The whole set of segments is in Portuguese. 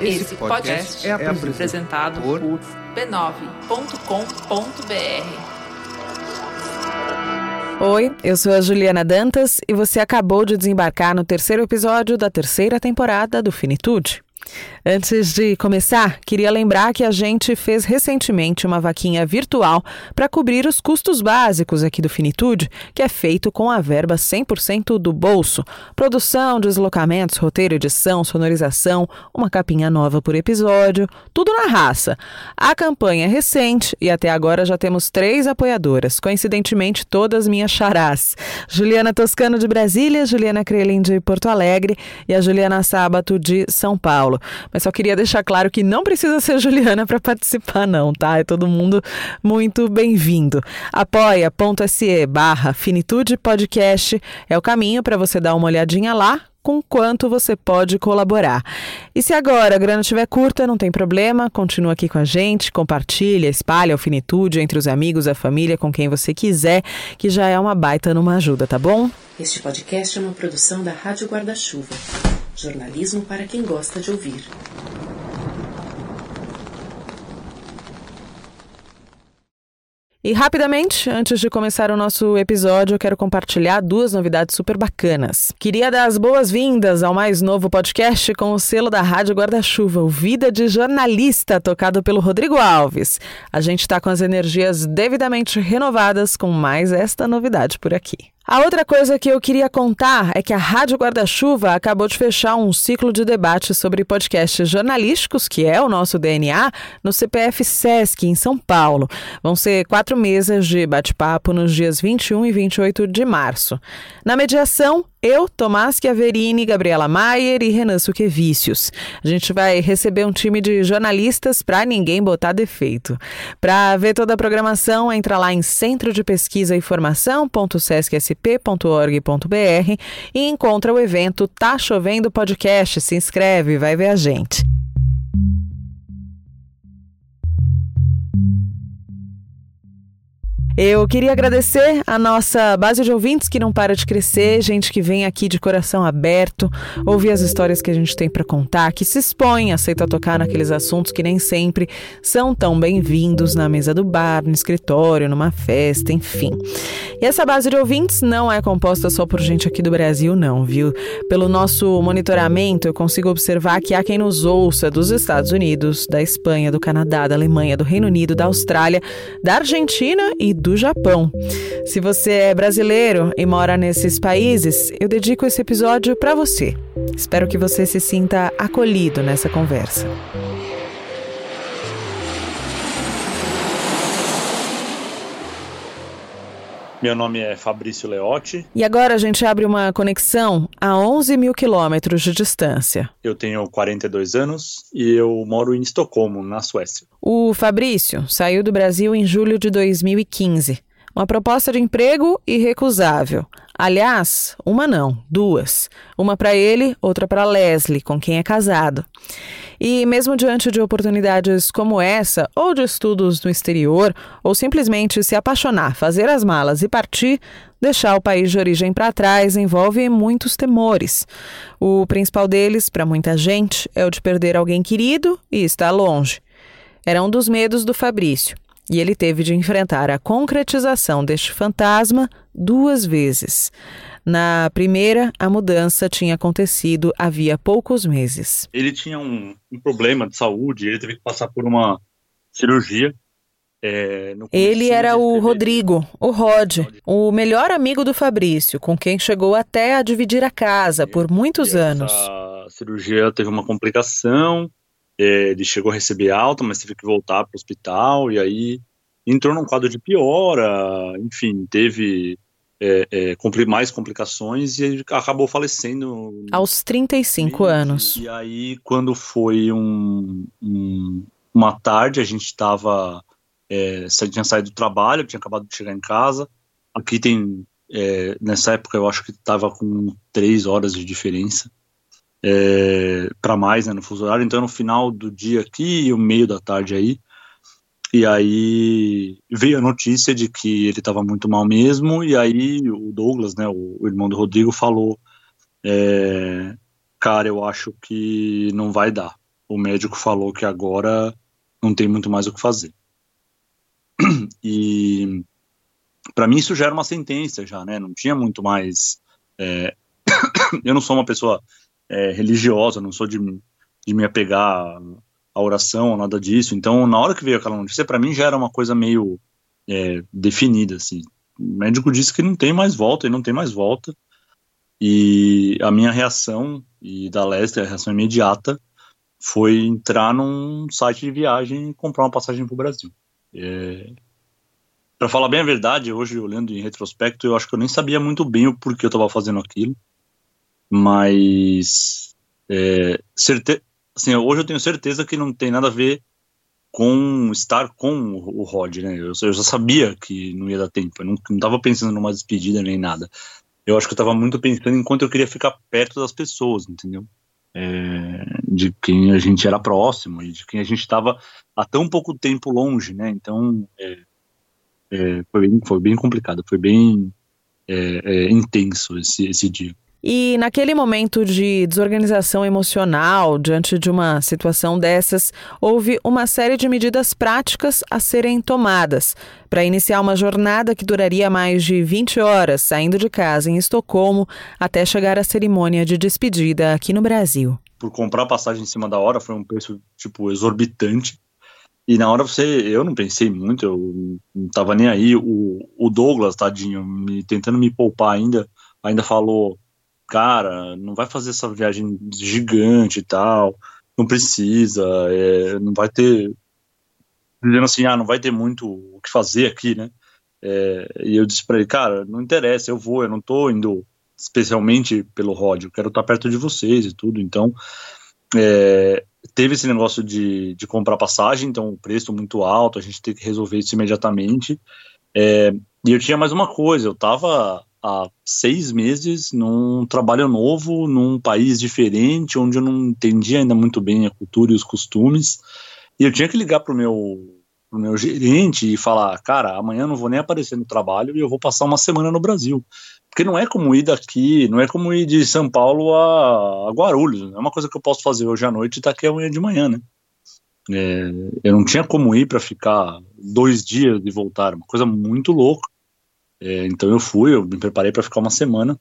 Esse podcast é apresentado por b9.com.br. Oi, eu sou a Juliana Dantas e você acabou de desembarcar no terceiro episódio da terceira temporada do Finitude. Antes de começar, queria lembrar que a gente fez recentemente uma vaquinha virtual para cobrir os custos básicos aqui do Finitude, que é feito com a verba 100% do bolso. Produção, deslocamentos, roteiro, edição, sonorização, uma capinha nova por episódio, tudo na raça. A campanha é recente e até agora já temos três apoiadoras, coincidentemente todas minhas charás. Juliana Toscano de Brasília, Juliana Crelin de Porto Alegre e a Juliana Sábato de São Paulo. Mas só queria deixar claro que não precisa ser Juliana para participar, não, tá? É todo mundo muito bem-vindo. apoia.se barra Finitude Podcast é o caminho para você dar uma olhadinha lá com quanto você pode colaborar. E se agora a grana estiver curta, não tem problema, continua aqui com a gente, compartilha, espalha o Finitude entre os amigos, a família, com quem você quiser, que já é uma baita numa ajuda, tá bom? Este podcast é uma produção da Rádio Guarda-Chuva. Jornalismo para quem gosta de ouvir. E rapidamente, antes de começar o nosso episódio, eu quero compartilhar duas novidades super bacanas. Queria dar as boas-vindas ao mais novo podcast com o selo da Rádio Guarda-Chuva, o Vida de Jornalista, tocado pelo Rodrigo Alves. A gente está com as energias devidamente renovadas com mais esta novidade por aqui. A outra coisa que eu queria contar é que a Rádio Guarda-Chuva acabou de fechar um ciclo de debate sobre podcasts jornalísticos, que é o nosso DNA, no CPF Sesc, em São Paulo. Vão ser quatro mesas de bate-papo nos dias 21 e 28 de março. Na mediação, eu, Tomás Chiaverini, Gabriela Maier e Renan Suquevicius. A gente vai receber um time de jornalistas para ninguém botar defeito. Para ver toda a programação, entra lá em centro de pesquisa e e encontra o evento Tá Chovendo Podcast. Se inscreve, vai ver a gente. Eu queria agradecer a nossa base de ouvintes que não para de crescer, gente que vem aqui de coração aberto, ouvir as histórias que a gente tem para contar, que se expõe, aceita tocar naqueles assuntos que nem sempre são tão bem-vindos na mesa do bar, no escritório, numa festa, enfim. E essa base de ouvintes não é composta só por gente aqui do Brasil, não, viu? Pelo nosso monitoramento, eu consigo observar que há quem nos ouça dos Estados Unidos, da Espanha, do Canadá, da Alemanha, do Reino Unido, da Austrália, da Argentina e do do Japão. Se você é brasileiro e mora nesses países, eu dedico esse episódio para você. Espero que você se sinta acolhido nessa conversa. Meu nome é Fabrício Leotti. E agora a gente abre uma conexão a 11 mil quilômetros de distância. Eu tenho 42 anos e eu moro em Estocolmo, na Suécia. O Fabrício saiu do Brasil em julho de 2015. Uma proposta de emprego irrecusável. Aliás, uma não, duas. Uma para ele, outra para Leslie, com quem é casado. E mesmo diante de oportunidades como essa, ou de estudos no exterior, ou simplesmente se apaixonar, fazer as malas e partir, deixar o país de origem para trás envolve muitos temores. O principal deles, para muita gente, é o de perder alguém querido e estar longe. Era um dos medos do Fabrício. E ele teve de enfrentar a concretização deste fantasma duas vezes. Na primeira, a mudança tinha acontecido havia poucos meses. Ele tinha um, um problema de saúde, ele teve que passar por uma cirurgia. É, ele era o Rodrigo, o Rod, o melhor amigo do Fabrício, com quem chegou até a dividir a casa por muitos anos. A cirurgia teve uma complicação, ele chegou a receber alta, mas teve que voltar para o hospital, e aí entrou num quadro de piora, enfim, teve é, é, mais complicações e acabou falecendo. Aos 35 e, anos. E aí, quando foi um, um, uma tarde, a gente estava. É, tinha saído do trabalho, tinha acabado de chegar em casa. Aqui tem. É, nessa época eu acho que estava com três horas de diferença. É, para mais né, no fuso horário, então no final do dia aqui, o meio da tarde aí, e aí veio a notícia de que ele estava muito mal mesmo, e aí o Douglas, né, o, o irmão do Rodrigo, falou: é, cara, eu acho que não vai dar. O médico falou que agora não tem muito mais o que fazer. E para mim isso já era uma sentença já, né? Não tinha muito mais. É... eu não sou uma pessoa é, religiosa, não sou de, de me apegar à oração, nada disso. Então, na hora que veio aquela notícia, para mim já era uma coisa meio é, definida, assim. O médico disse que não tem mais volta e não tem mais volta. E a minha reação e da Lester, a reação imediata, foi entrar num site de viagem e comprar uma passagem para o Brasil. É... Para falar bem a verdade, hoje olhando em retrospecto, eu acho que eu nem sabia muito bem o porquê eu estava fazendo aquilo, mas é, certe... assim, hoje eu tenho certeza que não tem nada a ver com estar com o Rod, né? Eu, eu já sabia que não ia dar tempo, eu não, estava pensando numa despedida nem nada. Eu acho que eu estava muito pensando em quanto eu queria ficar perto das pessoas, entendeu? é, de quem a gente era próximo e de quem a gente estava há tão pouco tempo longe, né? Então é, é, foi, bem, foi bem complicado, foi bem é, é, intenso esse, esse dia. E naquele momento de desorganização emocional, diante de uma situação dessas, houve uma série de medidas práticas a serem tomadas para iniciar uma jornada que duraria mais de 20 horas, saindo de casa em Estocolmo até chegar à cerimônia de despedida aqui no Brasil. Por comprar passagem em cima da hora foi um preço tipo exorbitante. E na hora você, eu não pensei muito, eu não tava nem aí. O, o Douglas, tadinho, me, tentando me poupar ainda, ainda falou cara, não vai fazer essa viagem gigante e tal, não precisa, é, não vai ter, dizendo assim, ah, não vai ter muito o que fazer aqui, né? É, e eu disse para ele, cara, não interessa, eu vou, eu não tô indo especialmente pelo eu quero estar perto de vocês e tudo, então é, teve esse negócio de, de comprar passagem, então o preço muito alto, a gente tem que resolver isso imediatamente, é, e eu tinha mais uma coisa, eu tava há seis meses num trabalho novo, num país diferente, onde eu não entendia ainda muito bem a cultura e os costumes. E eu tinha que ligar pro meu, pro meu gerente e falar: cara, amanhã não vou nem aparecer no trabalho e eu vou passar uma semana no Brasil. Porque não é como ir daqui, não é como ir de São Paulo a, a Guarulhos. É uma coisa que eu posso fazer hoje à noite e daqui amanhã de manhã, né? É, eu não tinha como ir para ficar dois dias e voltar, uma coisa muito louca. É, então eu fui, eu me preparei para ficar uma semana.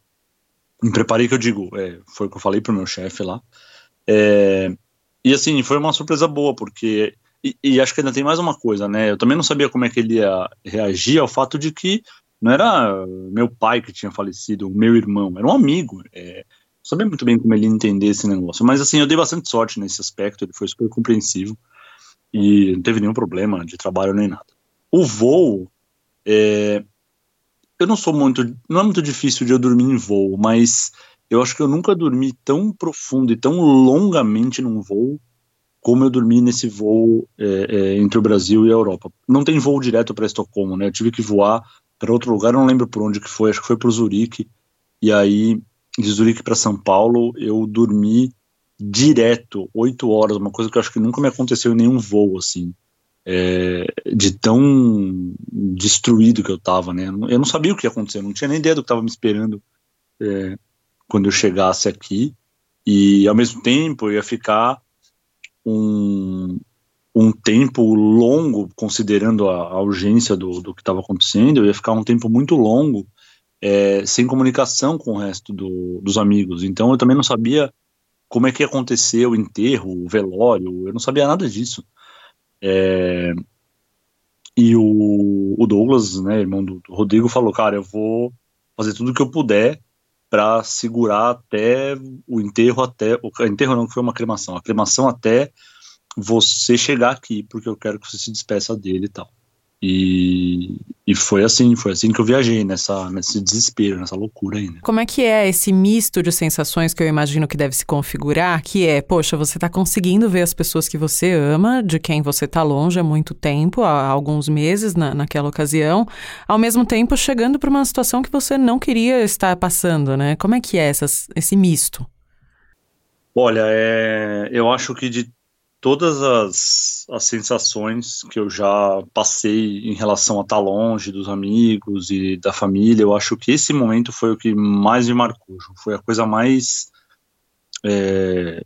Me preparei, que eu digo, é, foi o que eu falei pro meu chefe lá. É, e assim, foi uma surpresa boa, porque. E, e, acho que ainda tem mais uma coisa, né? Eu também não sabia como é que ele ia reagir ao fato de que não era meu pai que tinha falecido, meu irmão, era um amigo. É, não sabia muito bem como ele ia entender esse negócio. Mas assim, eu dei bastante sorte nesse aspecto, ele foi super compreensivo e não teve nenhum problema de trabalho nem nada. O voo, é, eu não sou muito. Não é muito difícil de eu dormir em voo, mas eu acho que eu nunca dormi tão profundo e tão longamente num voo como eu dormi nesse voo é, é, entre o Brasil e a Europa. Não tem voo direto para Estocolmo, né? Eu tive que voar para outro lugar, não lembro por onde que foi, acho que foi para Zurique. E aí, de Zurique para São Paulo, eu dormi direto, oito horas, uma coisa que eu acho que nunca me aconteceu em nenhum voo, assim é, de tão destruído que eu tava, né? Eu não sabia o que ia acontecer, não tinha nem ideia do que estava me esperando é, quando eu chegasse aqui. E ao mesmo tempo eu ia ficar um, um tempo longo, considerando a, a urgência do, do que estava acontecendo, eu ia ficar um tempo muito longo é, sem comunicação com o resto do, dos amigos. Então eu também não sabia como é que ia acontecer o enterro, o velório, eu não sabia nada disso. É, e o, o, Douglas, né, irmão do, do, Rodrigo, falou: Cara, eu vou fazer tudo o que eu puder para segurar até o enterro, até. O enterro não foi uma cremação, a cremação até você chegar aqui, porque eu quero que você se despeça dele e tal. E, e foi assim, foi assim que eu viajei, nessa, nesse desespero, nessa loucura ainda. Como é que é esse misto de sensações que eu imagino que deve se configurar? Que é, poxa, você está conseguindo ver as pessoas que você ama, de quem você está longe há muito tempo, há alguns meses na, naquela ocasião, ao mesmo tempo chegando para uma situação que você não queria estar passando, né? Como é que é essas, esse misto? Olha, é, eu acho que de todas as, as sensações que eu já passei em relação a estar longe dos amigos e da família, eu acho que esse momento foi o que mais me marcou. Foi a coisa mais é,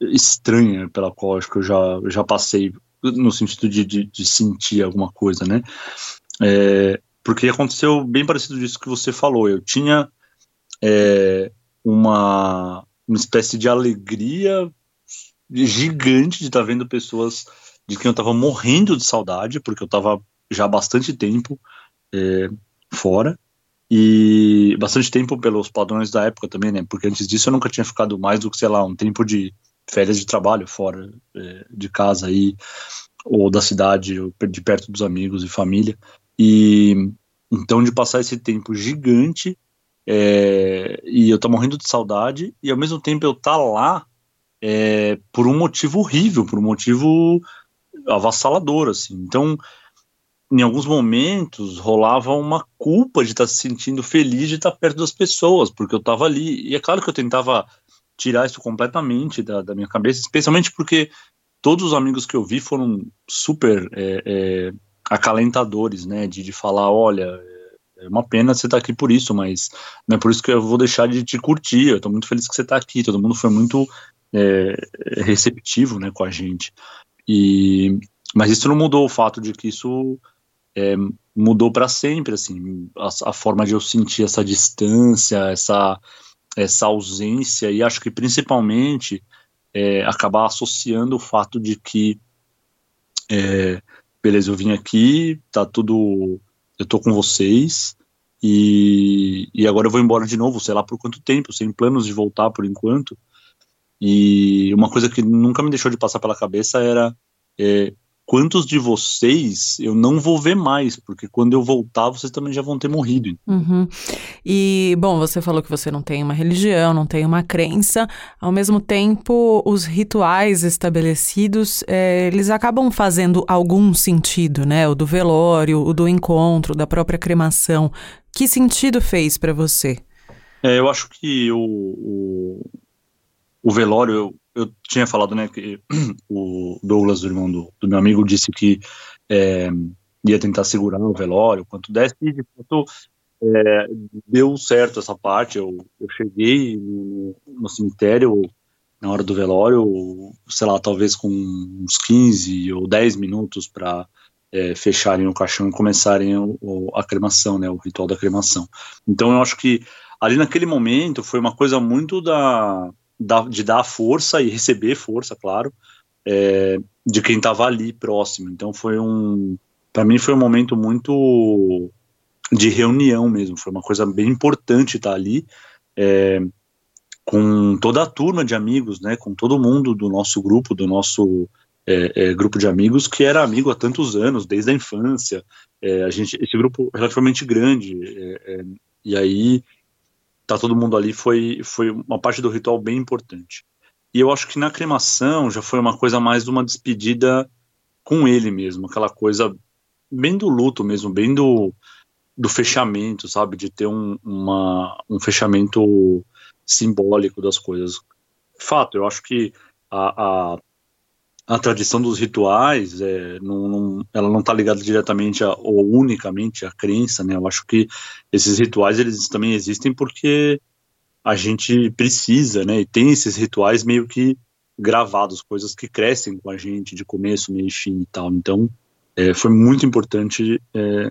estranha pela qual acho que eu já, já passei no sentido de, de, de sentir alguma coisa, né? É, porque aconteceu bem parecido disso que você falou. Eu tinha é, uma, uma espécie de alegria gigante de estar tá vendo pessoas de quem eu estava morrendo de saudade, porque eu estava já há bastante tempo é, fora, e bastante tempo pelos padrões da época também, né? Porque antes disso eu nunca tinha ficado mais do que, sei lá, um tempo de férias de trabalho fora é, de casa aí, ou da cidade, ou de perto dos amigos e família. E então de passar esse tempo gigante é, e eu tô morrendo de saudade e ao mesmo tempo eu tá lá é, por um motivo horrível, por um motivo avassalador, assim. Então, em alguns momentos rolava uma culpa de estar tá se sentindo feliz de estar tá perto das pessoas, porque eu estava ali. E é claro que eu tentava tirar isso completamente da, da minha cabeça, especialmente porque todos os amigos que eu vi foram super é, é, acalentadores, né? De, de falar, olha, é uma pena você estar tá aqui por isso, mas não é por isso que eu vou deixar de te curtir. Eu estou muito feliz que você está aqui. Todo mundo foi muito é, receptivo, né, com a gente. E mas isso não mudou o fato de que isso é, mudou para sempre, assim, a, a, forma de eu sentir essa distância, essa essa ausência e acho que principalmente é, acabar associando o fato de que é, beleza, eu vim aqui, tá tudo, eu tô com vocês e, e agora eu vou embora de novo, sei lá por quanto tempo, sem planos de voltar por enquanto. E uma coisa que nunca me deixou de passar pela cabeça era é, quantos de vocês eu não vou ver mais, porque quando eu voltar, vocês também já vão ter morrido. Uhum. E, bom, você falou que você não tem uma religião, não tem uma crença, ao mesmo tempo, os rituais estabelecidos, é, eles acabam fazendo algum sentido, né? O do velório, o do encontro, da própria cremação. Que sentido fez para você? É, eu acho que o, o, o velório, eu, eu tinha falado, né, que o Douglas, o irmão do, do meu amigo, disse que é, ia tentar segurar o velório quanto desse, e de fato é, deu certo essa parte. Eu, eu cheguei no, no, cemitério na hora do velório, sei lá, talvez com uns 15 ou 10 minutos para é, fecharem o caixão e começarem o, o, a cremação, né, o ritual da cremação. Então eu acho que ali naquele momento foi uma coisa muito da de dar força e receber força, claro, é, de quem estava ali próximo. Então foi um, para mim foi um momento muito de reunião mesmo. Foi uma coisa bem importante estar ali é, com toda a turma de amigos, né, com todo mundo do nosso grupo, do nosso é, é, grupo de amigos que era amigo há tantos anos, desde a infância. É, a gente, esse grupo relativamente grande. É, é, e aí tá todo mundo ali foi, foi uma parte do ritual bem importante. E eu acho que na cremação já foi uma coisa mais de uma despedida com ele mesmo, aquela coisa bem do luto mesmo, bem do, do fechamento, sabe? De ter um, uma, um fechamento simbólico das coisas. Fato, eu acho que a, a a tradição dos rituais é, não, não, ela não está ligada diretamente a, ou unicamente à crença, né? Eu acho que esses rituais eles também existem porque a gente precisa, né? E tem esses rituais meio que gravados, coisas que crescem com a gente de começo, meio e fim e tal. Então, é, foi muito importante estar é,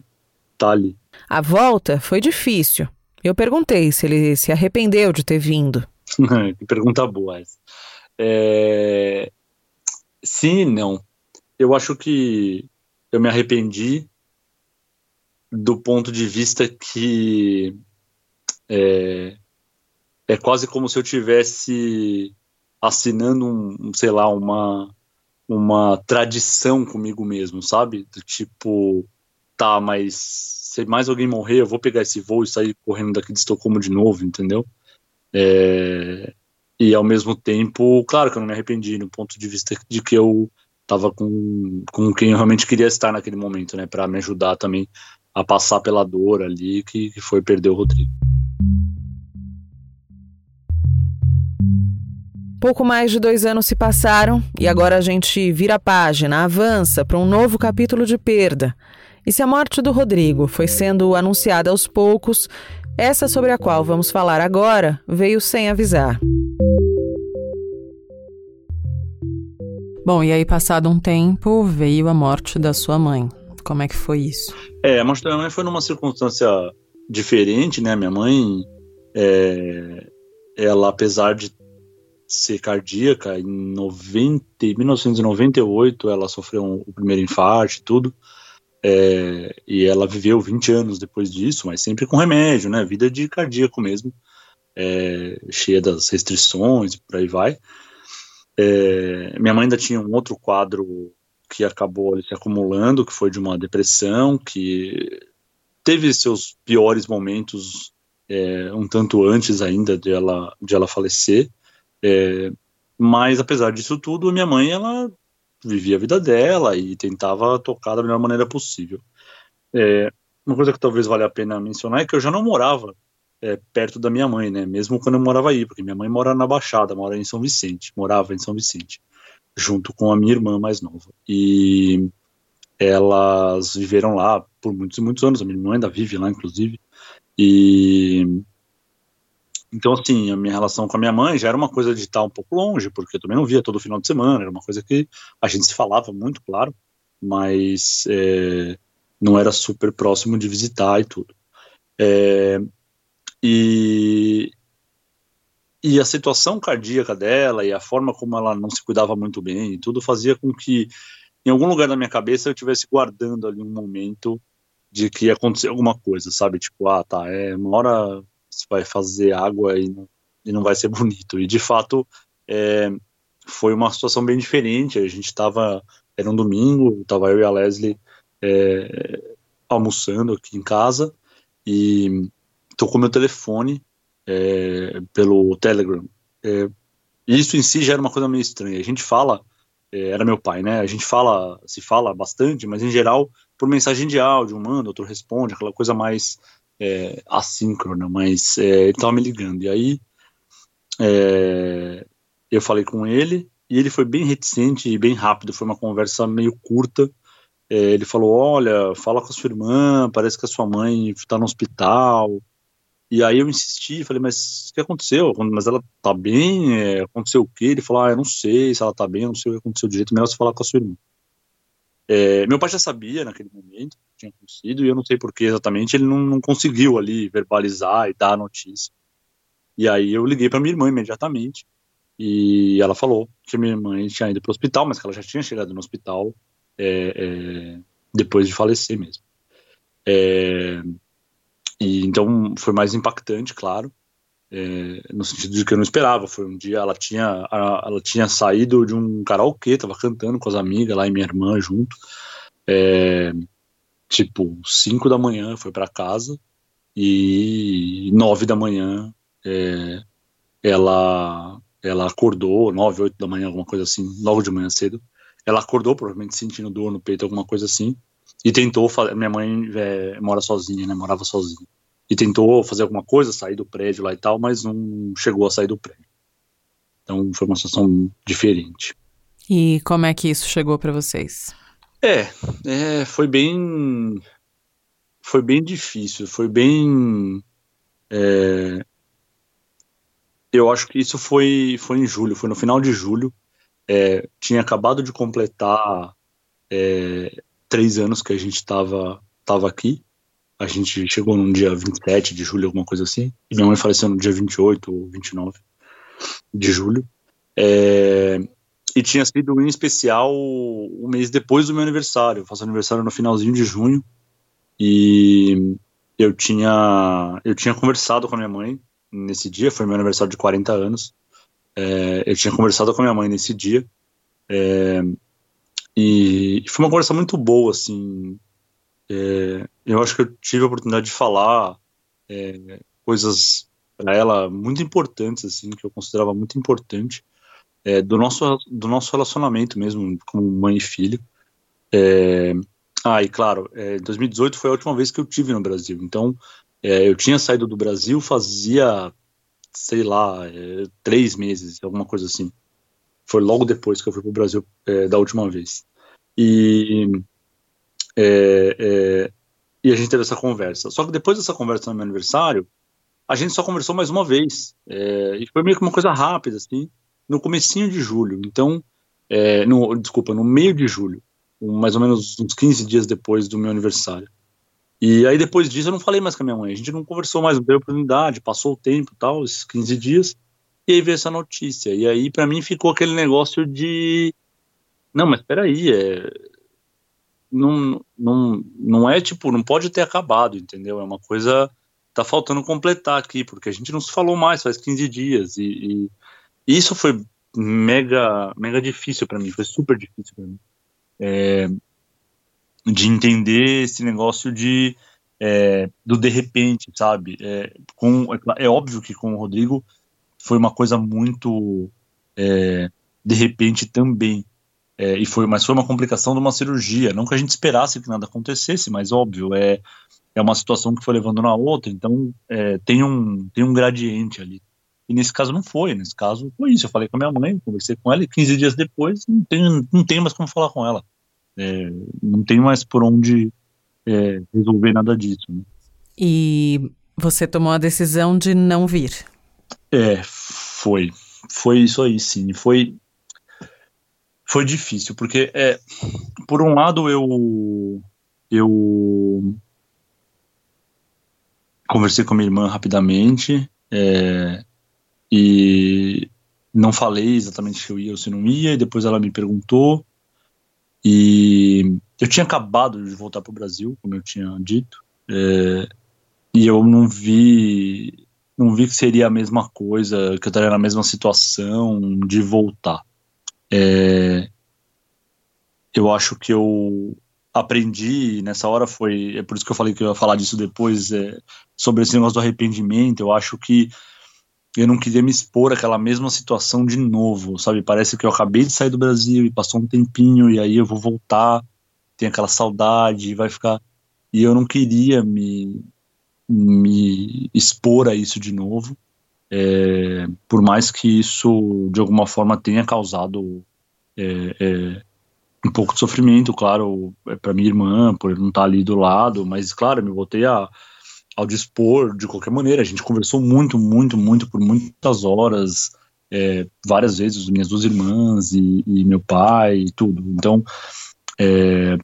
tá ali. A volta foi difícil. Eu perguntei se ele se arrependeu de ter vindo. que pergunta boa essa. É, Sim e não. Eu acho que eu me arrependi do ponto de vista que é, é quase como se eu tivesse assinando um, sei lá, uma uma tradição comigo mesmo, sabe? Do tipo, tá, mas se mais alguém morrer, eu vou pegar esse voo e sair correndo daqui de Estocolmo de novo, entendeu? É, e ao mesmo tempo, claro que eu não me arrependi no ponto de vista de que eu estava com, com quem eu realmente queria estar naquele momento, né, para me ajudar também a passar pela dor ali que, que foi perder o Rodrigo. Pouco mais de dois anos se passaram e agora a gente vira a página, avança para um novo capítulo de perda. E se a morte do Rodrigo foi sendo anunciada aos poucos, essa sobre a qual vamos falar agora veio sem avisar. Bom, e aí passado um tempo veio a morte da sua mãe. Como é que foi isso? É, a morte da minha mãe foi numa circunstância diferente, né? Minha mãe, é, ela apesar de ser cardíaca, em 90, 1998 ela sofreu um, o primeiro infarto e tudo. É, e ela viveu 20 anos depois disso, mas sempre com remédio, né? Vida de cardíaco mesmo, é, cheia das restrições, por aí vai. É, minha mãe ainda tinha um outro quadro que acabou ali, se acumulando, que foi de uma depressão, que teve seus piores momentos é, um tanto antes ainda de ela, de ela falecer. É, mas apesar disso tudo, minha mãe ela vivia a vida dela e tentava tocar da melhor maneira possível. É, uma coisa que talvez valha a pena mencionar é que eu já não morava é, perto da minha mãe, né? Mesmo quando eu morava aí, porque minha mãe mora na Baixada, mora em São Vicente, morava em São Vicente, junto com a minha irmã mais nova. E elas viveram lá por muitos e muitos anos. A minha irmã ainda vive lá, inclusive. E então, assim, a minha relação com a minha mãe já era uma coisa de estar um pouco longe, porque eu também não via todo final de semana, era uma coisa que a gente se falava muito, claro, mas é, não era super próximo de visitar e tudo. É, e, e a situação cardíaca dela e a forma como ela não se cuidava muito bem tudo fazia com que, em algum lugar da minha cabeça, eu estivesse guardando ali um momento de que ia acontecer alguma coisa, sabe? Tipo, ah, tá, é uma hora você vai fazer água e não, e não vai ser bonito. E de fato, é, foi uma situação bem diferente. A gente estava, era um domingo, estava eu e a Leslie é, almoçando aqui em casa e tocou meu telefone é, pelo Telegram. É, isso em si já era uma coisa meio estranha. A gente fala, é, era meu pai, né? A gente fala, se fala bastante, mas em geral por mensagem de áudio, um manda, outro responde, aquela coisa mais é, assíncrona, mas é, ele tava me ligando. E aí é, eu falei com ele e ele foi bem reticente e bem rápido, foi uma conversa meio curta. É, ele falou: Olha, fala com a sua irmã, parece que a sua mãe está no hospital. E aí eu insisti, falei, mas o que aconteceu? Mas ela tá bem? É, aconteceu o quê? Ele falou, ah, eu não sei se ela tá bem, eu não sei o que aconteceu direito, melhor você falar com a sua irmã. É, meu pai já sabia naquele momento que tinha acontecido, e eu não sei por que exatamente ele não, não, conseguiu ali verbalizar e dar a notícia. E aí eu liguei para minha irmã imediatamente, e ela falou que minha mãe tinha ido para o hospital, mas que ela já tinha chegado no hospital é, é, depois de falecer mesmo. É, e então foi mais impactante, claro é, no sentido de que eu não esperava. Foi um dia ela tinha ela tinha saído de um karaokê, tava cantando com as amigas lá e minha irmã junto. É, tipo, 5 da manhã foi para casa e 9 da manhã é, ela ela acordou, 9, 8 da manhã, alguma coisa assim, logo de manhã cedo. Ela acordou, provavelmente sentindo dor no peito, alguma coisa assim, e tentou fazer. Minha mãe é, mora sozinha, né? Morava sozinha e tentou fazer alguma coisa, sair do prédio lá e tal, mas não chegou a sair do prédio. Então foi uma situação diferente. E como é que isso chegou para vocês? É, é, foi bem, foi bem difícil, foi bem, é, eu acho que isso foi, foi em julho, foi no final de julho. É, tinha acabado de completar é, três anos que a gente estava tava aqui. A gente chegou num dia 27 de julho, alguma coisa assim. E minha mãe faleceu no dia 28 ou 29 de julho. É, e tinha sido em especial um mês depois do meu aniversário. Eu faço aniversário no finalzinho de junho. E eu tinha, eu tinha conversado com a minha mãe nesse dia. Foi meu aniversário de 40 anos. É, eu tinha conversado com a minha mãe nesse dia. É, e foi uma conversa muito boa, assim. É, eu acho que eu tive a oportunidade de falar é, coisas para ela muito importantes, assim, que eu considerava muito importante é, do nosso do nosso relacionamento mesmo, como mãe e filho. É, ah, e claro, é, 2018 foi a última vez que eu tive no Brasil. Então, é, eu tinha saído do Brasil fazia, sei lá, é, três meses, alguma coisa assim. Foi logo depois que eu fui para o Brasil é, da última vez. E é, é, e a gente teve essa conversa. Só que depois dessa conversa no meu aniversário, a gente só conversou mais uma vez. É, e foi meio que uma coisa rápida, assim, no comecinho de julho. Então, é, no, desculpa, no meio de julho, mais ou menos uns 15 dias depois do meu aniversário. E aí depois disso eu não falei mais com a minha mãe, a gente não conversou mais, não deu oportunidade, passou o tempo tal, esses 15 dias, e veio essa notícia. E aí para mim ficou aquele negócio de, não, mas peraí, é, não, não, não é tipo, não pode ter acabado, entendeu? É uma coisa, tá faltando completar aqui, porque a gente não se falou mais faz 15 dias, e, e isso foi mega, mega difícil para mim, foi super difícil para mim. É, de entender esse negócio de é, do de repente, sabe? É, com, é, óbvio que com o Rodrigo foi uma coisa muito é, de repente também. É, e foi, mas foi uma complicação de uma cirurgia. Não que a gente esperasse que nada acontecesse, mas óbvio, é, é uma situação que foi levando na outra, então é, tem, um, tem um gradiente ali. E nesse caso não foi, nesse caso foi isso. Eu falei com a minha mãe, conversei com ela e 15 dias depois não tem, não tem mais como falar com ela. É, não tem mais por onde é, resolver nada disso. Né? E você tomou a decisão de não vir? É, foi. Foi isso aí, sim. Foi, foi difícil, porque, é, por um lado, eu, eu conversei com a minha irmã rapidamente, é, e não falei exatamente se eu ia ou se não ia, e depois ela me perguntou. E eu tinha acabado de voltar para o Brasil, como eu tinha dito, é, e eu não vi, não vi que seria a mesma coisa, que eu estaria na mesma situação de voltar. É, eu acho que eu aprendi nessa hora foi, é por isso que eu falei que eu ia falar disso depois, é, sobre esse negócio do arrependimento. Eu acho que eu não queria me expor àquela mesma situação de novo, sabe? Parece que eu acabei de sair do Brasil e passou um tempinho e aí eu vou voltar, tem aquela saudade, vai ficar. E eu não queria me, me expor a isso de novo, é, por mais que isso de alguma forma tenha causado é, é, um pouco de sofrimento, claro, é, para minha irmã, por não estar ali do lado, mas claro, me voltei a ao dispor de qualquer maneira. A gente conversou muito, muito, muito por muitas horas, é, várias vezes, minhas duas irmãs e, e meu pai e tudo. Então, é,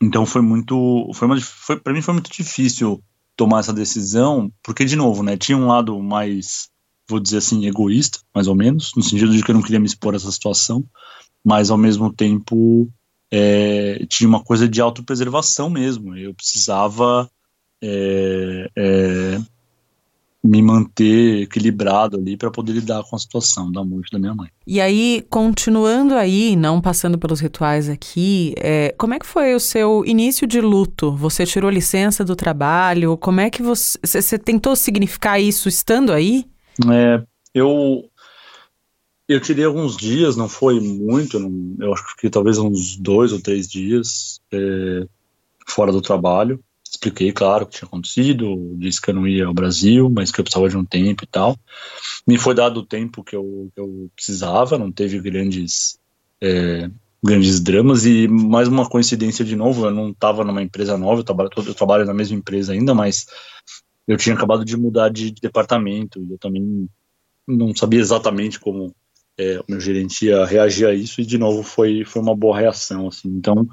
então foi muito, foi, foi para mim foi muito difícil tomar essa decisão, porque de novo, né, tinha um lado mais, vou dizer assim, egoísta, mais ou menos, no sentido de que eu não queria me expor a essa situação, mas ao mesmo tempo é, tinha uma coisa de autopreservação mesmo. Eu precisava é, é, me manter equilibrado ali para poder lidar com a situação da morte da minha mãe. E aí, continuando aí, não passando pelos rituais aqui, é, como é que foi o seu início de luto? Você tirou licença do trabalho? Como é que você, você tentou significar isso estando aí? É, eu eu tirei alguns dias, não foi muito, não, eu acho que talvez uns dois ou três dias é, fora do trabalho expliquei, claro, o que tinha acontecido, disse que eu não ia ao Brasil, mas que eu precisava de um tempo e tal. Me foi dado o tempo que eu, que eu precisava, não teve grandes, é, grandes dramas, e mais uma coincidência de novo, eu não estava numa empresa nova, eu trabalho, eu trabalho na mesma empresa ainda, mas eu tinha acabado de mudar de, de departamento, e eu também não sabia exatamente como é, o meu gerente ia reagir a isso, e de novo foi, foi uma boa reação, assim, então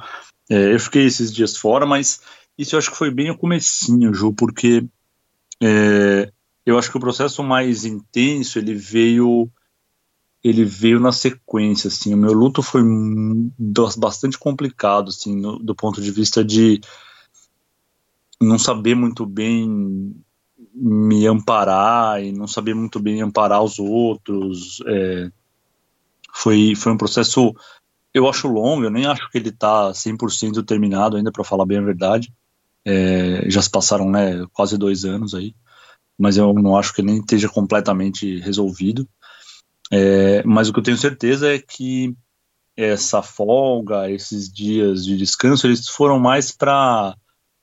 é, eu fiquei esses dias fora, mas isso eu acho que foi bem o comecinho, Ju, porque é, eu acho que o processo mais intenso ele veio ele veio na sequência, assim, o meu luto foi bastante complicado, assim, no, do ponto de vista de não saber muito bem me amparar e não saber muito bem amparar os outros, é, foi, foi um processo, eu acho longo, eu nem acho que ele está 100% terminado ainda, para falar bem a verdade, é, já se passaram né, quase dois anos aí, mas eu não acho que nem esteja completamente resolvido. É, mas o que eu tenho certeza é que essa folga, esses dias de descanso, eles foram mais para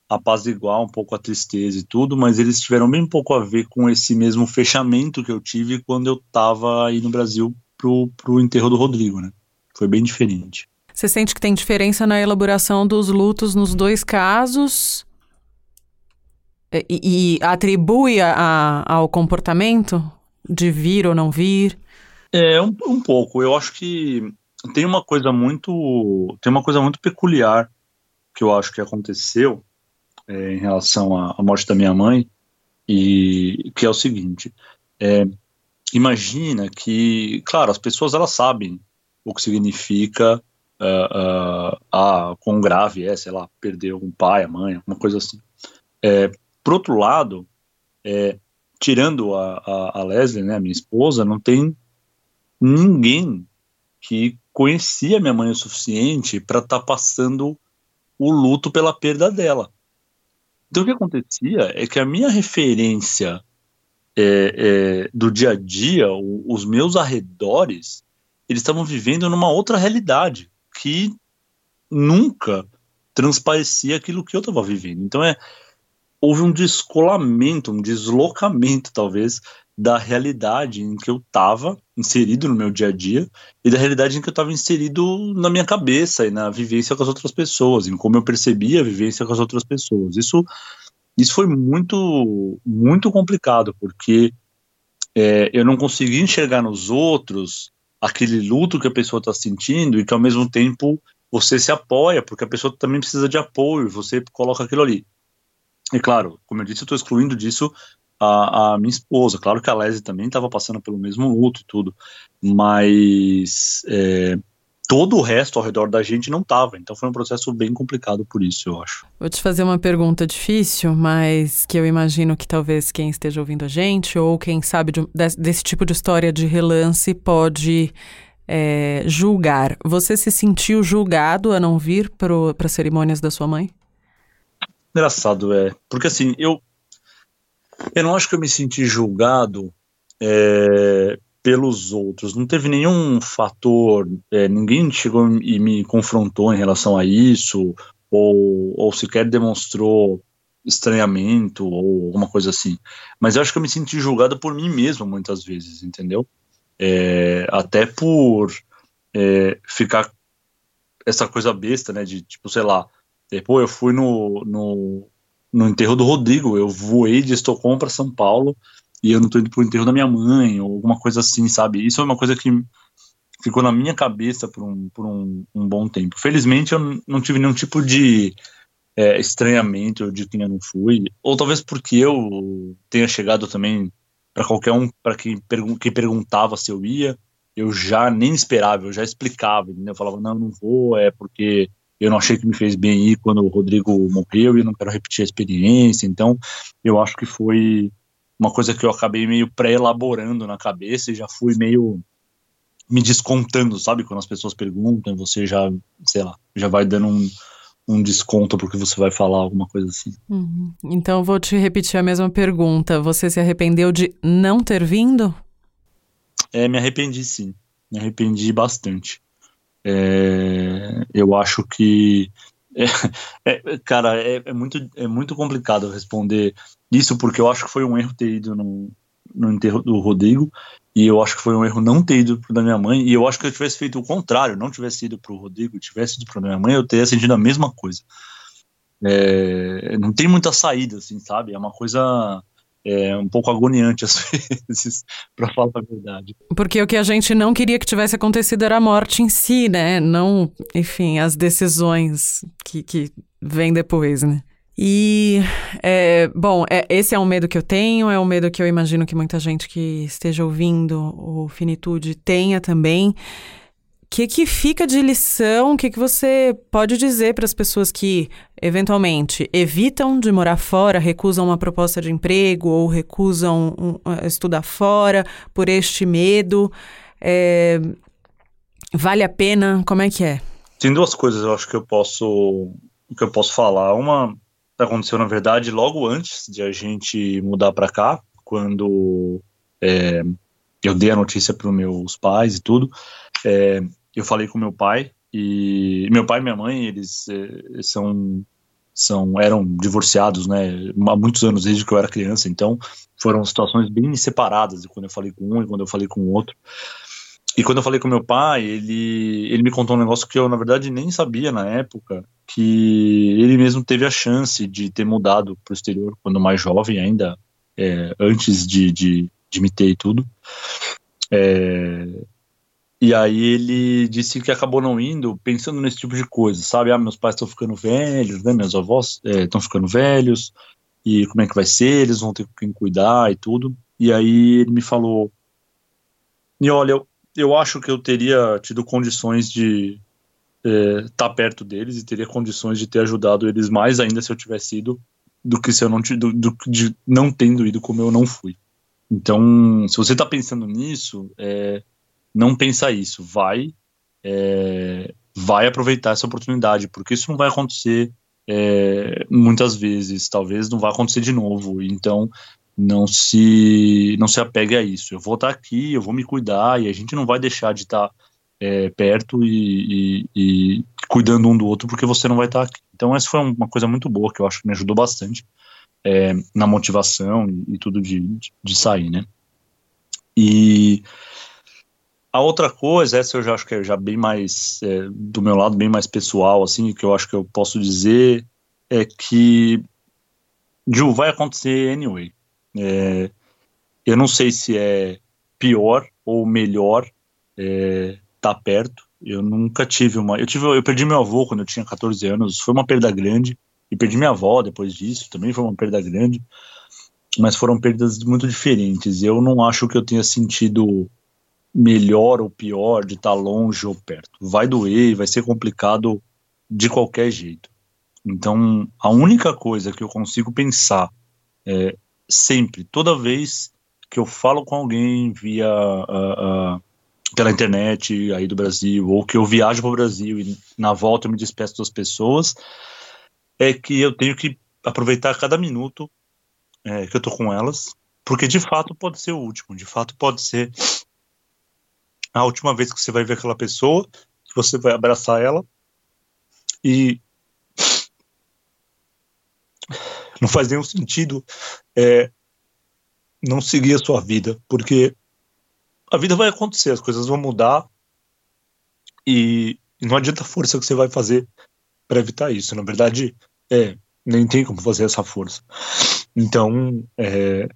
apaziguar um pouco a tristeza e tudo, mas eles tiveram bem pouco a ver com esse mesmo fechamento que eu tive quando eu estava aí no Brasil pro, pro enterro do Rodrigo, né? Foi bem diferente. Você sente que tem diferença na elaboração dos lutos nos dois casos? E, e atribui a, ao comportamento de vir ou não vir? É, um, um pouco. Eu acho que tem uma coisa muito tem uma coisa muito peculiar que eu acho que aconteceu é, em relação à, à, morte da minha mãe e que é o seguinte é, imagina que claro as pessoas elas sabem o que significa uh, uh, quão grave é sei lá perder um pai a mãe uma coisa assim é, por outro lado é, tirando a, a, a Leslie né minha esposa não tem ninguém que conhecia minha mãe o suficiente para estar tá passando o luto pela perda dela. Então o que acontecia é que a minha referência é, é, do dia a dia, o, os meus arredores, eles estavam vivendo numa outra realidade que nunca transparecia aquilo que eu estava vivendo. Então é houve um descolamento, um deslocamento talvez da realidade em que eu estava inserido no meu dia a dia e da realidade em que eu estava inserido na minha cabeça e na vivência com as outras pessoas, em como eu percebia a vivência com as outras pessoas. Isso, isso foi muito, muito complicado, porque é, eu não conseguia enxergar nos outros aquele luto que a pessoa está sentindo e que ao mesmo tempo você se apoia, porque a pessoa também precisa de apoio, você coloca aquilo ali. E claro, como eu disse, eu estou excluindo disso a, a minha esposa. Claro que a Leslie também estava passando pelo mesmo luto e tudo, mas é, todo o resto ao redor da gente não estava. Então foi um processo bem complicado por isso, eu acho. Vou te fazer uma pergunta difícil, mas que eu imagino que talvez quem esteja ouvindo a gente ou quem sabe de, desse tipo de história de relance pode é, julgar. Você se sentiu julgado a não vir para as cerimônias da sua mãe? Engraçado, é. Porque assim, eu, eu não acho que eu me senti julgado é, pelos outros. Não teve nenhum fator, é, ninguém chegou e me confrontou em relação a isso, ou, ou sequer demonstrou estranhamento ou alguma coisa assim. Mas eu acho que eu me senti julgado por mim mesmo muitas vezes, entendeu? É, até por é, ficar essa coisa besta, né? De tipo, sei lá, depois eu fui no, no no enterro do Rodrigo. Eu voei de Estocolmo para São Paulo e eu não tô indo pro enterro da minha mãe, ou alguma coisa assim, sabe? Isso é uma coisa que ficou na minha cabeça por um, por um, um bom tempo. Felizmente eu não tive nenhum tipo de é, estranhamento de quem eu não fui, ou talvez porque eu tenha chegado também para qualquer um, para quem, pergun que perguntava se eu ia, eu já nem esperava, eu já explicava, entendeu? eu falava, não, não vou, é porque eu não achei que me fez bem ir quando o Rodrigo morreu e não quero repetir a experiência. Então, eu acho que foi uma coisa que eu acabei meio pré-elaborando na cabeça e já fui meio me descontando, sabe? Quando as pessoas perguntam, você já, sei lá, já vai dando um, um desconto porque você vai falar alguma coisa assim. Uhum. Então, vou te repetir a mesma pergunta. Você se arrependeu de não ter vindo? É, me arrependi sim. Me arrependi bastante. É, eu acho que é, é, cara, é, é, muito, é muito complicado responder isso, porque eu acho que foi um erro ter ido no, no enterro do Rodrigo, e eu acho que foi um erro não ter ido pro da minha mãe, e eu acho que eu tivesse feito o contrário, não tivesse ido pro Rodrigo, tivesse ido da minha mãe, eu teria sentido a mesma coisa. É, não tem muita saída, assim, sabe? É uma coisa é um pouco agoniante às vezes, para falar a verdade. Porque o que a gente não queria que tivesse acontecido era a morte em si, né? Não, enfim, as decisões que, que vêm depois, né? E, é, bom, é, esse é um medo que eu tenho, é um medo que eu imagino que muita gente que esteja ouvindo o Finitude tenha também que, que fica de lição? O que, que você pode dizer para as pessoas que, eventualmente, evitam de morar fora, recusam uma proposta de emprego ou recusam um, uh, estudar fora por este medo? É, vale a pena? Como é que é? Tem duas coisas eu acho que eu posso que eu posso falar. Uma aconteceu na verdade logo antes de a gente mudar para cá, quando é, eu dei a notícia para meus pais e tudo. É, eu falei com meu pai e meu pai e minha mãe eles eh, são são eram divorciados né há muitos anos desde que eu era criança. Então foram situações bem separadas quando eu falei com um e quando eu falei com o outro. E quando eu falei com meu pai ele ele me contou um negócio que eu na verdade nem sabia na época que ele mesmo teve a chance de ter mudado para o exterior quando mais jovem ainda é, antes de, de, de me ter e tudo. É, E aí ele disse que acabou não indo pensando nesse tipo de coisa, sabe? Ah, meus pais estão ficando velhos, né? Meus avós estão é, ficando velhos, e como é que vai ser? Eles vão ter quem cuidar e tudo. E aí ele me falou: E olha, eu, eu acho que eu teria tido condições de estar é, tá perto deles e teria condições de ter ajudado eles mais ainda se eu tivesse ido do que se eu não do, do, de não tendo ido como eu não fui. Então, se você está pensando nisso, é, não pensa isso, vai, é, vai aproveitar essa oportunidade, porque isso não vai acontecer é, muitas vezes, talvez não vai acontecer de novo. Então, não se não se apegue a isso. Eu vou estar aqui, eu vou me cuidar e a gente não vai deixar de estar é, perto e, e, e, cuidando um do outro porque você não vai estar aqui. Então, essa foi uma coisa muito boa que eu acho que me ajudou bastante é, na motivação e, e tudo de, de, de sair, né? E a outra coisa, essa eu já acho que é já bem mais, é, do meu lado, bem mais pessoal, assim, que eu acho que eu posso dizer é que, Ju, vai acontecer anyway. É, eu não sei se é pior ou melhor é, tá perto. Eu nunca tive uma. Eu, tive, eu perdi meu avô quando eu tinha 14 anos, foi uma perda grande. E perdi minha avó depois disso, também foi uma perda grande. Mas foram perdas muito diferentes. Eu não acho que eu tenha sentido melhor ou pior de estar longe ou perto. Vai doer, vai ser complicado de qualquer jeito. Então, a única coisa que eu consigo pensar é, sempre, toda vez que eu falo com alguém via pela internet aí do Brasil, ou que eu viajo para o Brasil e na volta eu me despeço das pessoas, é que eu tenho que aproveitar cada minuto é, que eu tô com elas, porque de fato pode ser o último, de fato pode ser a última vez que você vai ver aquela pessoa, que você vai abraçar ela e não faz nenhum sentido é, não seguir a sua vida, porque a vida vai acontecer, as coisas vão mudar e, não adianta a força que você vai fazer para evitar isso. Na verdade, é, nem tem como fazer essa força. Então, é,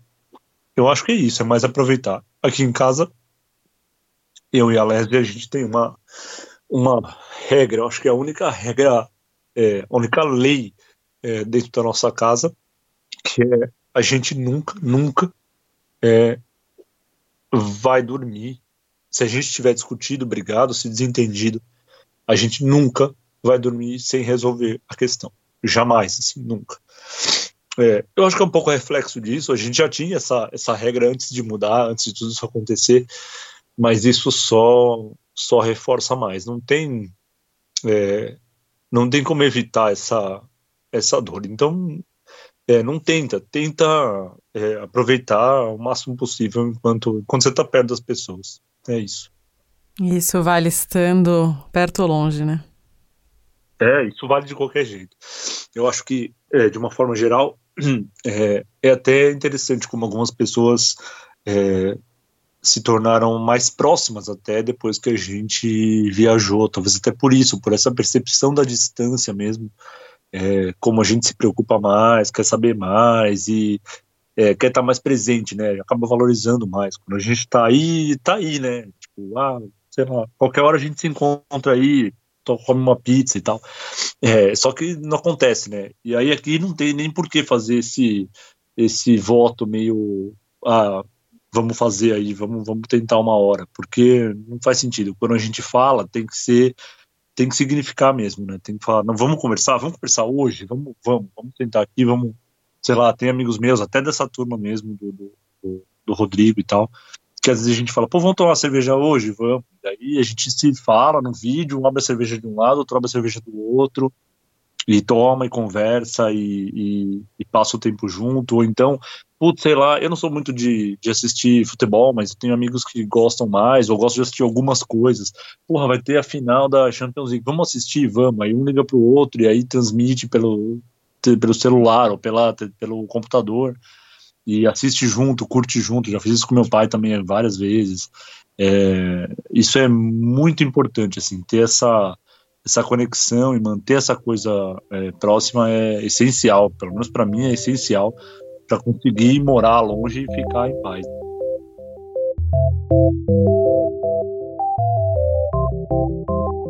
eu acho que é isso, é mais aproveitar. Aqui em casa, eu e a Leslie, a gente tem uma, uma regra, eu acho que é a única regra, é, a única lei é, dentro da nossa casa, que é a gente nunca, nunca é, vai dormir. Se a gente tiver discutido, brigado, se desentendido, a gente nunca vai dormir sem resolver a questão. Jamais, assim, nunca. É, eu acho que é um pouco reflexo disso. A gente já tinha essa, essa regra antes de mudar, antes de tudo isso acontecer mas isso só só reforça mais. Não tem é, não tem como evitar essa essa dor. Então é, não tenta, tenta é, aproveitar o máximo possível enquanto quando você está perto das pessoas. É isso. Isso vale estando perto ou longe, né? É, isso vale de qualquer jeito. Eu acho que, é, de uma forma geral, é, é até interessante como algumas pessoas é, se tornaram mais próximas até depois que a gente viajou, talvez até por isso, por essa percepção da distância mesmo, é, como a gente se preocupa mais, quer saber mais e é, quer estar mais presente, né? Acaba valorizando mais. Quando a gente está aí, está aí, né? Tipo, ah, sei lá, qualquer hora a gente se encontra aí, come uma pizza e tal. É, só que não acontece, né? E aí aqui não tem nem por que fazer esse esse voto meio ah, vamos fazer aí, vamos, vamos tentar uma hora, porque não faz sentido. Quando a gente fala, tem que ser, tem que significar mesmo, né? Tem que falar, não, vamos conversar, vamos conversar hoje, vamos, vamos, vamos tentar aqui, vamos, sei lá, tem amigos meus, até dessa turma mesmo, do, do, do, Rodrigo e tal, que às vezes a gente fala, pô, vamos tomar uma cerveja hoje? Vamos. Daí a gente se fala no vídeo, um abre a cerveja de um lado, outro abre a cerveja do outro, e toma e conversa e, e, e, passa o tempo junto, ou então, putz, sei lá, eu não sou muito de, de assistir futebol, mas eu tenho amigos que gostam mais, ou gosto de assistir algumas coisas. Porra, vai ter a final da Champions League, vamos assistir, vamos. Aí um liga pro outro e aí transmite pelo, pelo celular ou pela, pelo computador e assiste junto, curte junto. Já fiz isso com meu pai também várias vezes. É, isso é muito importante, assim, ter essa essa conexão e manter essa coisa é, próxima é essencial, pelo menos para mim é essencial para conseguir morar longe e ficar em paz.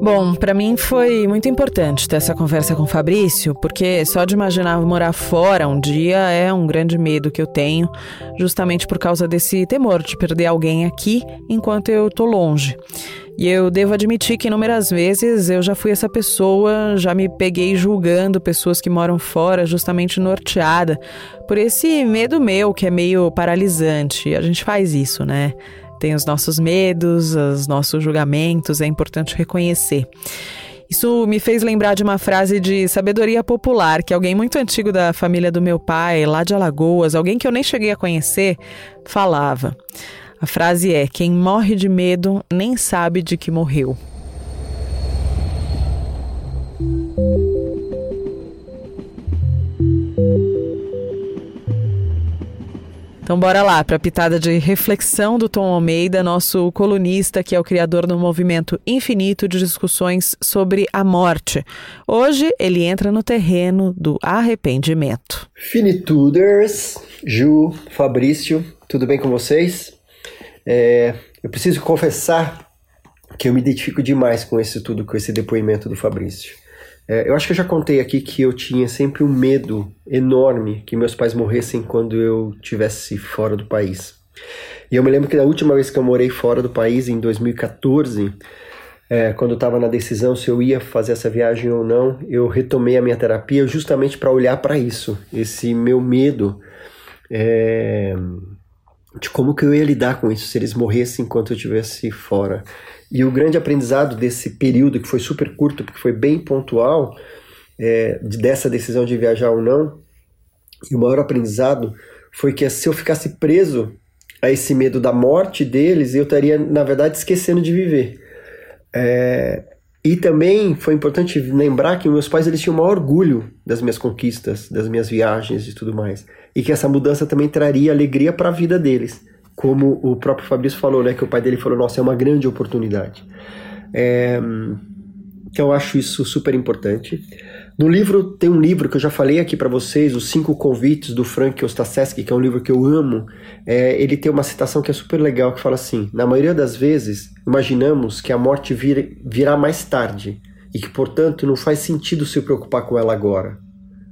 Bom, para mim foi muito importante ter essa conversa com o Fabrício, porque só de imaginar morar fora um dia é um grande medo que eu tenho, justamente por causa desse temor de perder alguém aqui enquanto eu tô longe. E eu devo admitir que inúmeras vezes eu já fui essa pessoa, já me peguei julgando pessoas que moram fora, justamente norteada por esse medo meu que é meio paralisante. A gente faz isso, né? Tem os nossos medos, os nossos julgamentos, é importante reconhecer. Isso me fez lembrar de uma frase de sabedoria popular que alguém muito antigo da família do meu pai, lá de Alagoas, alguém que eu nem cheguei a conhecer, falava. A frase é: Quem morre de medo nem sabe de que morreu. Então bora lá para a pitada de reflexão do Tom Almeida, nosso colunista que é o criador do movimento infinito de discussões sobre a morte. Hoje ele entra no terreno do arrependimento. Finituders, Ju, Fabrício, tudo bem com vocês? É, eu preciso confessar que eu me identifico demais com esse tudo, com esse depoimento do Fabrício. É, eu acho que eu já contei aqui que eu tinha sempre um medo enorme que meus pais morressem quando eu estivesse fora do país. E eu me lembro que da última vez que eu morei fora do país, em 2014, é, quando eu estava na decisão se eu ia fazer essa viagem ou não, eu retomei a minha terapia justamente para olhar para isso, esse meu medo. É, de como que eu ia lidar com isso se eles morressem enquanto eu estivesse fora. E o grande aprendizado desse período, que foi super curto, porque foi bem pontual, é, dessa decisão de viajar ou não, e o maior aprendizado foi que se eu ficasse preso a esse medo da morte deles, eu estaria, na verdade, esquecendo de viver. É, e também foi importante lembrar que meus pais eles tinham o maior orgulho das minhas conquistas, das minhas viagens e tudo mais. E que essa mudança também traria alegria para a vida deles. Como o próprio Fabrício falou, né? Que o pai dele falou: Nossa, é uma grande oportunidade. É, então eu acho isso super importante. No livro, tem um livro que eu já falei aqui para vocês, Os Cinco Convites, do Frank Ostaseski, que é um livro que eu amo. É, ele tem uma citação que é super legal, que fala assim, na maioria das vezes, imaginamos que a morte vir, virá mais tarde, e que, portanto, não faz sentido se preocupar com ela agora.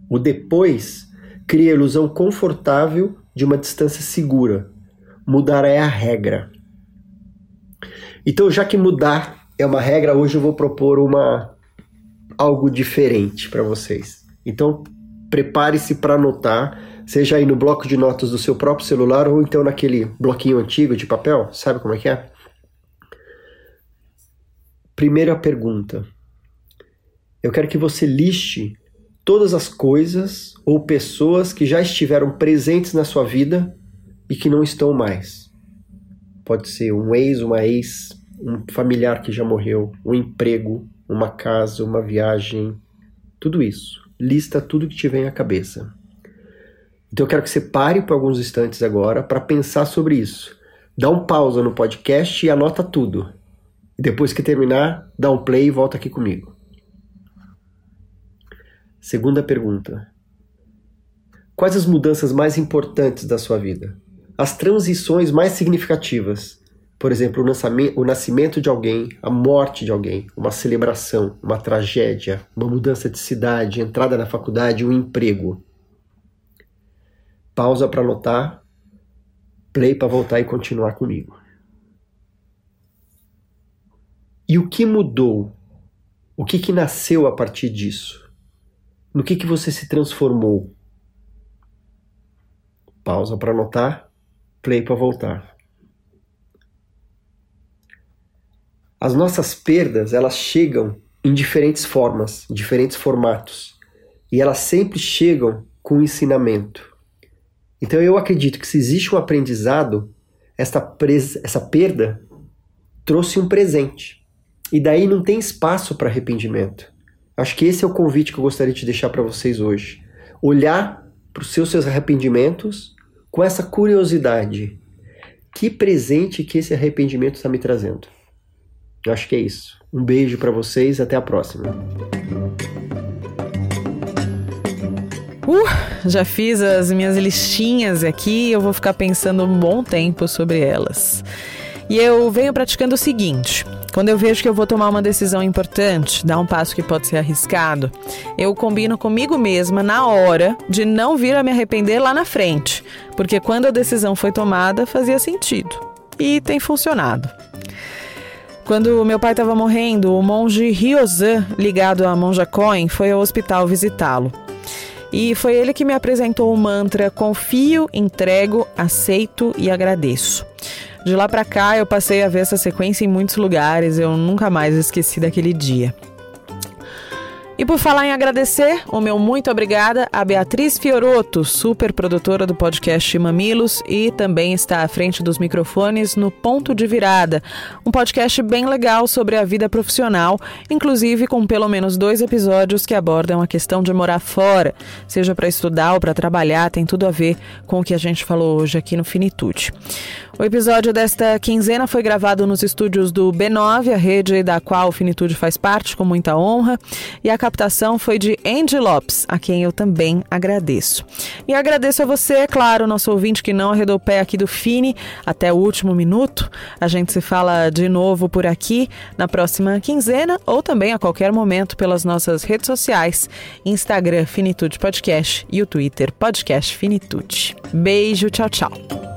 O depois cria a ilusão confortável de uma distância segura. Mudar é a regra. Então, já que mudar é uma regra, hoje eu vou propor uma algo diferente para vocês. Então, prepare-se para anotar, seja aí no bloco de notas do seu próprio celular ou então naquele bloquinho antigo de papel, sabe como é que é? Primeira pergunta. Eu quero que você liste todas as coisas ou pessoas que já estiveram presentes na sua vida e que não estão mais. Pode ser um ex, uma ex, um familiar que já morreu, um emprego, uma casa, uma viagem, tudo isso. Lista tudo que te vem à cabeça. Então eu quero que você pare por alguns instantes agora para pensar sobre isso. Dá um pausa no podcast e anota tudo. E depois que terminar, dá um play e volta aqui comigo. Segunda pergunta: Quais as mudanças mais importantes da sua vida? As transições mais significativas por exemplo, o nascimento de alguém, a morte de alguém, uma celebração, uma tragédia, uma mudança de cidade, entrada na faculdade, um emprego. Pausa para anotar, play para voltar e continuar comigo. E o que mudou? O que, que nasceu a partir disso? No que, que você se transformou? Pausa para anotar, play para voltar. As nossas perdas, elas chegam em diferentes formas, em diferentes formatos. E elas sempre chegam com ensinamento. Então eu acredito que se existe um aprendizado, essa, essa perda trouxe um presente. E daí não tem espaço para arrependimento. Acho que esse é o convite que eu gostaria de deixar para vocês hoje. Olhar para os seus, seus arrependimentos com essa curiosidade. Que presente que esse arrependimento está me trazendo? Eu acho que é isso. Um beijo para vocês, até a próxima. Uh, já fiz as minhas listinhas aqui, eu vou ficar pensando um bom tempo sobre elas. E eu venho praticando o seguinte: quando eu vejo que eu vou tomar uma decisão importante, dar um passo que pode ser arriscado, eu combino comigo mesma na hora de não vir a me arrepender lá na frente, porque quando a decisão foi tomada fazia sentido e tem funcionado. Quando meu pai estava morrendo, o monge Ryozan, ligado à Monja Coin, foi ao hospital visitá-lo. E foi ele que me apresentou o mantra Confio, entrego, aceito e agradeço. De lá para cá eu passei a ver essa sequência em muitos lugares, eu nunca mais esqueci daquele dia. E por falar em agradecer, o meu muito obrigada a Beatriz Fioroto, super produtora do podcast Mamilos e também está à frente dos microfones no Ponto de Virada, um podcast bem legal sobre a vida profissional, inclusive com pelo menos dois episódios que abordam a questão de morar fora, seja para estudar ou para trabalhar, tem tudo a ver com o que a gente falou hoje aqui no Finitude. O episódio desta quinzena foi gravado nos estúdios do B9, a rede da qual o Finitude faz parte com muita honra, e a captação foi de Andy Lopes, a quem eu também agradeço. E agradeço a você, é claro, nosso ouvinte que não arredou o pé aqui do Fini até o último minuto. A gente se fala de novo por aqui na próxima quinzena ou também a qualquer momento pelas nossas redes sociais, Instagram Finitude Podcast e o Twitter Podcast Finitude. Beijo, tchau, tchau.